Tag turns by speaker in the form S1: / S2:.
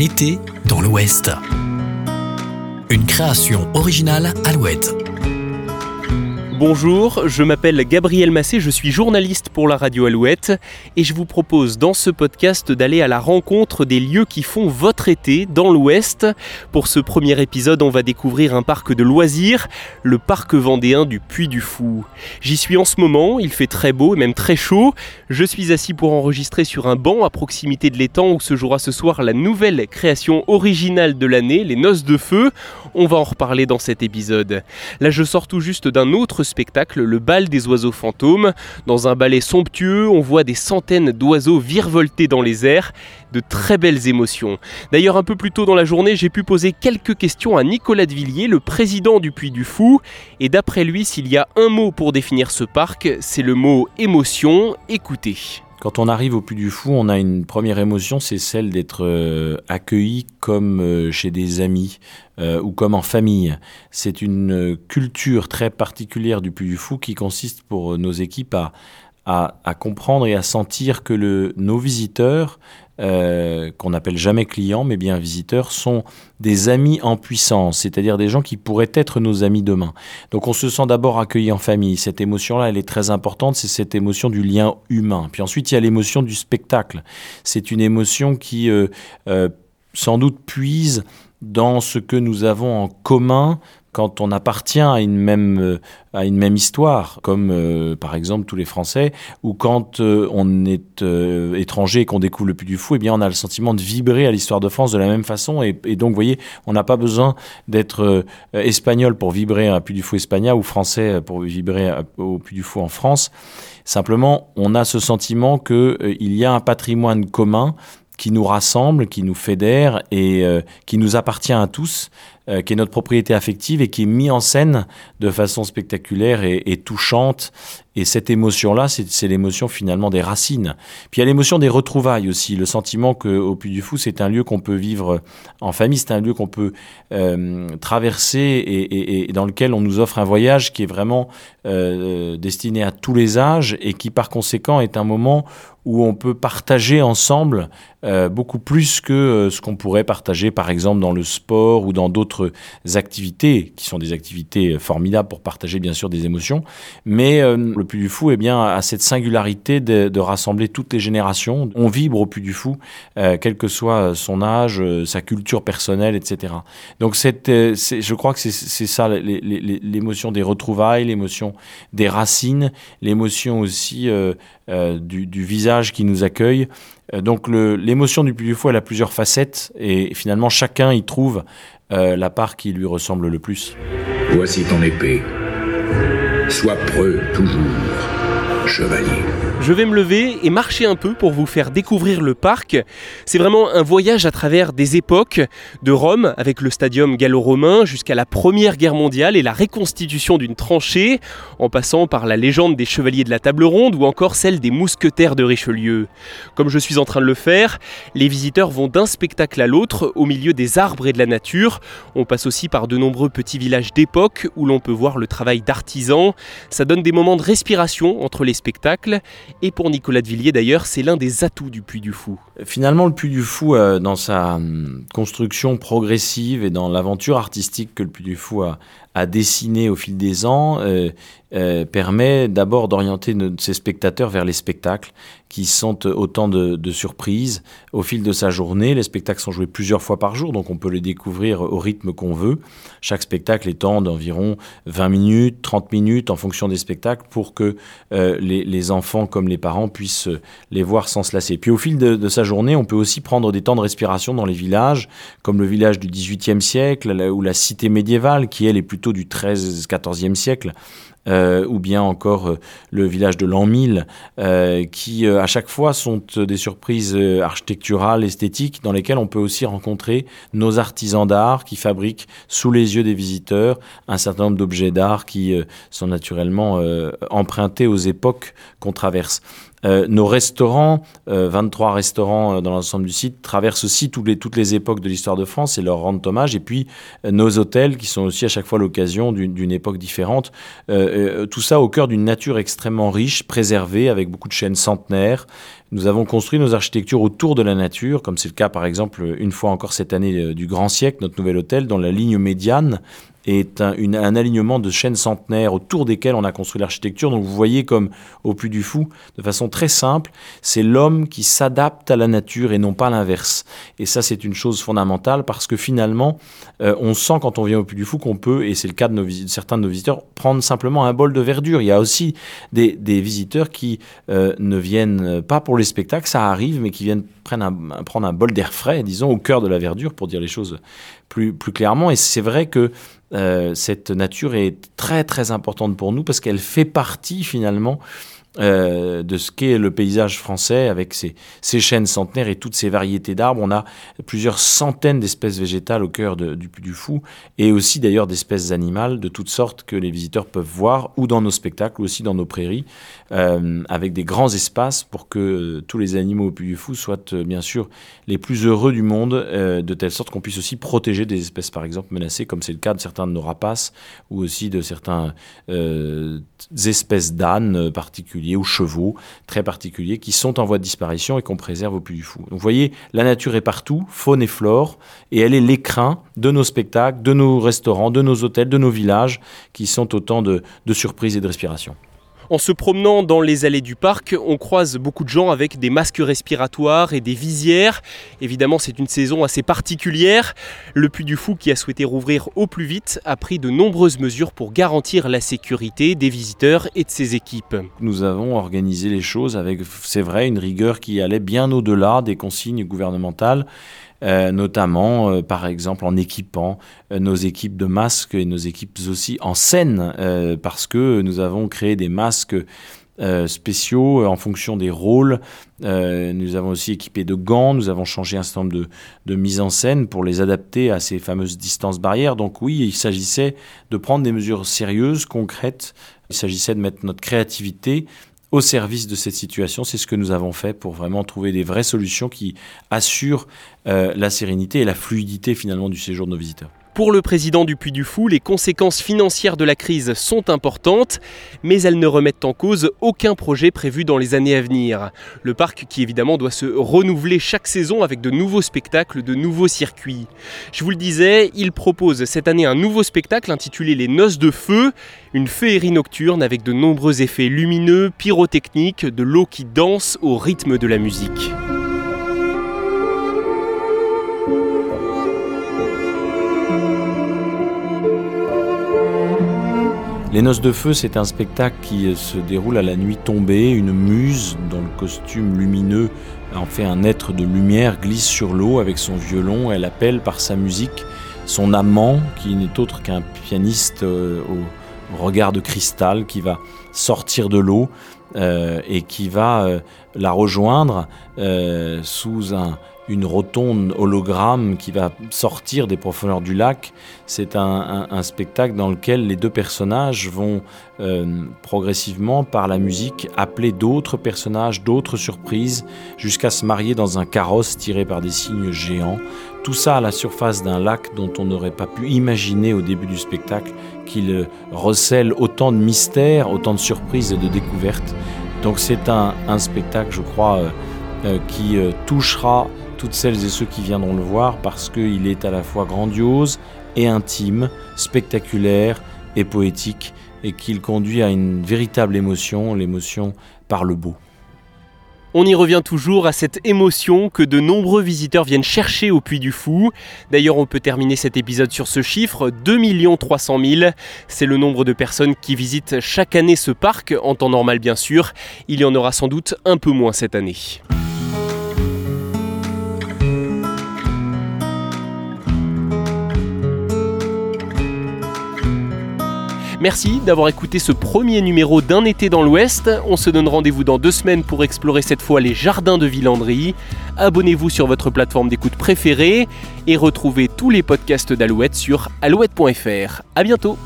S1: été dans l'Ouest. Une création originale Alouette.
S2: Bonjour, je m'appelle Gabriel Massé, je suis journaliste pour la radio Alouette et je vous propose dans ce podcast d'aller à la rencontre des lieux qui font votre été dans l'Ouest. Pour ce premier épisode, on va découvrir un parc de loisirs, le parc vendéen du Puy du Fou. J'y suis en ce moment, il fait très beau et même très chaud. Je suis assis pour enregistrer sur un banc à proximité de l'étang où se jouera ce soir la nouvelle création originale de l'année, les Noces de Feu. On va en reparler dans cet épisode. Là, je sors tout juste d'un autre spectacle, le bal des oiseaux fantômes. Dans un ballet somptueux, on voit des centaines d'oiseaux virevolter dans les airs, de très belles émotions. D'ailleurs, un peu plus tôt dans la journée, j'ai pu poser quelques questions à Nicolas de Villiers, le président du Puy du Fou, et d'après lui, s'il y a un mot pour définir ce parc, c'est le mot émotion. Écoutez.
S3: Quand on arrive au Puy du Fou, on a une première émotion, c'est celle d'être euh, accueilli comme euh, chez des amis euh, ou comme en famille. C'est une culture très particulière du Puy du Fou qui consiste pour nos équipes à, à, comprendre et à sentir que nos visiteurs, euh, qu'on n'appelle jamais clients, mais bien visiteurs, sont des amis en puissance, c'est-à-dire des gens qui pourraient être nos amis demain. Donc on se sent d'abord accueilli en famille. Cette émotion-là, elle est très importante, c'est cette émotion du lien humain. Puis ensuite, il y a l'émotion du spectacle. C'est une émotion qui, euh, euh, sans doute, puise dans ce que nous avons en commun quand on appartient à une même euh, à une même histoire, comme euh, par exemple tous les Français, ou quand euh, on est étranger et qu'on découvre le Puy du Fou, eh bien on a le sentiment de vibrer à l'histoire de France de la même façon, et, donc vous voyez, on n'a pas besoin d'être espagnol pour vibrer à Puy du Fou espagnol ou français pour vibrer au Puy du Fou en France. Simplement, on a ce sentiment que il y a un patrimoine commun qui nous rassemble, qui nous fédère et qui nous appartient à tous euh, qui est notre propriété affective et qui est mis en scène de façon spectaculaire et, touchante. Et cette émotion-là, c'est l'émotion finalement des racines. Puis il y a l'émotion des retrouvailles aussi, le sentiment qu'au Puy du Fou, c'est un lieu qu'on peut vivre en famille, c'est un lieu qu'on peut euh, traverser et, dans lequel on nous offre un voyage qui est vraiment euh, destiné à tous les âges et qui par conséquent est un moment où on peut partager ensemble beaucoup plus que ce qu'on pourrait partager par exemple dans le sport ou dans d'autres activités, qui sont des activités formidables pour partager bien sûr des émotions. Mais euh, le Puy du Fou eh bien, a cette singularité de, rassembler toutes les générations. On vibre au Puy du Fou, euh, quel que soit son âge, euh, sa culture personnelle, etc. Donc cette, je crois que c'est ça l'émotion des retrouvailles, l'émotion des racines, l'émotion aussi du, visage qui nous accueille. Donc l'émotion du Puy du Fou, elle a plusieurs facettes et finalement chacun y trouve euh, la part qui lui ressemble le plus.
S4: Voici ton épée. Sois preux toujours, chevalier.
S2: Je vais me lever et marcher un peu pour vous faire découvrir le parc. C'est vraiment un voyage à travers des époques, de Rome avec le stadium gallo-romain jusqu'à la Première Guerre mondiale et la reconstitution d'une tranchée, en passant par la légende des chevaliers de la table ronde ou encore celle des mousquetaires de Richelieu. Comme je suis en train de le faire, les visiteurs vont d'un spectacle à l'autre au milieu des arbres et de la nature. On passe aussi par de nombreux petits villages d'époque où l'on peut voir le travail d'artisans. Ça donne des moments de respiration entre les spectacles et pour Nicolas de Villiers d'ailleurs, c'est l'un des atouts du Puy du Fou.
S3: Finalement, le Puy du Fou, euh, dans sa hum, construction progressive et dans l'aventure artistique que le Puy du Fou a, a dessiné au fil des ans, euh, euh, permet d'abord d'orienter ses spectateurs vers les spectacles qui sont autant de, surprises au fil de sa journée. Les spectacles sont joués plusieurs fois par jour, donc on peut les découvrir au rythme qu'on veut. Chaque spectacle étant d'environ 20 minutes, 30 minutes en fonction des spectacles pour que euh, les, les, enfants comme les parents puissent les voir sans se lasser. Puis au fil de, de, sa journée, on peut aussi prendre des temps de respiration dans les villages, comme le village du XVIIIe siècle ou la cité médiévale qui elle est plutôt du XIII-XIVe siècle euh, ou bien encore euh, le village de l'an 1000, euh, qui à chaque fois sont des surprises architecturales, esthétiques, dans lesquelles on peut aussi rencontrer nos artisans d'art qui fabriquent sous les yeux des visiteurs un certain nombre d'objets d'art qui sont naturellement empruntés aux époques qu'on traverse. Nos restaurants, 23 restaurants dans l'ensemble du site, traversent aussi toutes les époques de l'histoire de France et leur rendent hommage. Et puis nos hôtels qui sont aussi à chaque fois l'occasion d'une époque différente. Tout ça au cœur d'une nature extrêmement riche, préservée, avec beaucoup de chaînes centenaires. Nous avons construit nos architectures autour de la nature, comme c'est le cas par exemple une fois encore cette année du Grand Siècle, notre nouvel hôtel, dont la ligne médiane est un, alignement de chaînes centenaires autour desquelles on a construit l'architecture. Donc vous voyez comme au Puy du Fou, de façon très simple, c'est l'homme qui s'adapte à la nature et non pas l'inverse. Et ça c'est une chose fondamentale parce que finalement, euh, on sent quand on vient au Puy du Fou qu'on peut, et c'est le cas de, certains de nos visiteurs, prendre simplement un bol de verdure. Il y a aussi des, visiteurs qui euh, ne viennent pas pour les spectacles, ça arrive, mais qui viennent prendre un, prendre un bol d'air frais, disons, au cœur de la verdure, pour dire les choses plus, plus clairement. Et c'est vrai que cette nature est très très importante pour nous parce qu'elle fait partie finalement euh, de ce qu'est le paysage français avec ses, chaînes centenaires et toutes ces variétés d'arbres. On a plusieurs centaines d'espèces végétales au cœur du Puy du Fou et aussi d'ailleurs d'espèces animales de toutes sortes que les visiteurs peuvent voir ou dans nos spectacles ou aussi dans nos prairies euh, avec des grands espaces pour que tous les animaux au Puy du Fou soient euh, bien sûr les plus heureux du monde de telle sorte qu'on puisse aussi protéger des espèces par exemple menacées comme c'est le cas de certains de nos rapaces ou aussi de certaines espèces d'ânes particuliers ou chevaux très particuliers qui sont en voie de disparition et qu'on préserve au Puy du Fou. Donc vous voyez, la nature est partout, faune et flore, et elle est l'écrin de nos spectacles, de nos restaurants, de nos hôtels, de nos villages, qui sont autant de, de surprises et de respiration.
S2: En se promenant dans les allées du parc, on croise beaucoup de gens avec des masques respiratoires et des visières. Évidemment, c'est une saison assez particulière. Le Puy du Fou, qui a souhaité rouvrir au plus vite, a pris de nombreuses mesures pour garantir la sécurité des visiteurs et de ses équipes.
S3: Nous avons organisé les choses avec, c'est vrai, une rigueur qui allait bien au-delà des consignes gouvernementales. Euh, notamment euh, par exemple en équipant euh, nos équipes de masques et nos équipes aussi en scène, parce que nous avons créé des masques spéciaux en fonction des rôles. nous avons aussi équipé de gants, nous avons changé un certain nombre de, de mises en scène pour les adapter à ces fameuses distances barrières. Donc oui, il s'agissait de prendre des mesures sérieuses, concrètes. Il s'agissait de mettre notre créativité au service de cette situation. C'est ce que nous avons fait pour vraiment trouver des vraies solutions qui assurent euh, la sérénité et la fluidité finalement du séjour de nos visiteurs.
S2: Pour le président du Puy du Fou, les conséquences financières de la crise sont importantes, mais elles ne remettent en cause aucun projet prévu dans les années à venir. Le parc qui évidemment doit se renouveler chaque saison avec de nouveaux spectacles, de nouveaux circuits. Je vous le disais, il propose cette année un nouveau spectacle intitulé Les Noces de Feu, une féerie nocturne avec de nombreux effets lumineux, pyrotechniques, de l'eau qui danse au rythme de la musique.
S3: Les Noces de Feu, c'est un spectacle qui se déroule à la nuit tombée. Une muse, dont le costume lumineux en fait un être de lumière, glisse sur l'eau avec son violon. Elle appelle par sa musique son amant, qui n'est autre qu'un pianiste euh, au regard de cristal, qui va sortir de l'eau euh, et qui va euh, la rejoindre sous un, une rotonde hologramme qui va sortir des profondeurs du lac. C'est un, spectacle dans lequel les deux personnages vont euh, progressivement, par la musique, appeler d'autres personnages, d'autres surprises, jusqu'à se marier dans un carrosse tiré par des cygnes géants. Tout ça à la surface d'un lac dont on n'aurait pas pu imaginer au début du spectacle qu'il recèle autant de mystères, autant de surprises et de découvertes. Donc c'est un, spectacle, je crois, euh, euh, qui touchera toutes celles et ceux qui viendront le voir parce qu'il est à la fois grandiose et intime, spectaculaire et poétique et qu'il conduit à une véritable émotion, l'émotion par le beau.
S2: On y revient toujours à cette émotion que de nombreux visiteurs viennent chercher au Puy du Fou. D'ailleurs, on peut terminer cet épisode sur ce chiffre, 2 300 000. C'est le nombre de personnes qui visitent chaque année ce parc, en temps normal bien sûr. Il y en aura sans doute un peu moins cette année. Merci d'avoir écouté ce premier numéro d'un été dans l'Ouest. On se donne rendez-vous dans deux semaines pour explorer cette fois les jardins de Villandry. Abonnez-vous sur votre plateforme d'écoute préférée et retrouvez tous les podcasts d'Alouette sur alouette.fr. A bientôt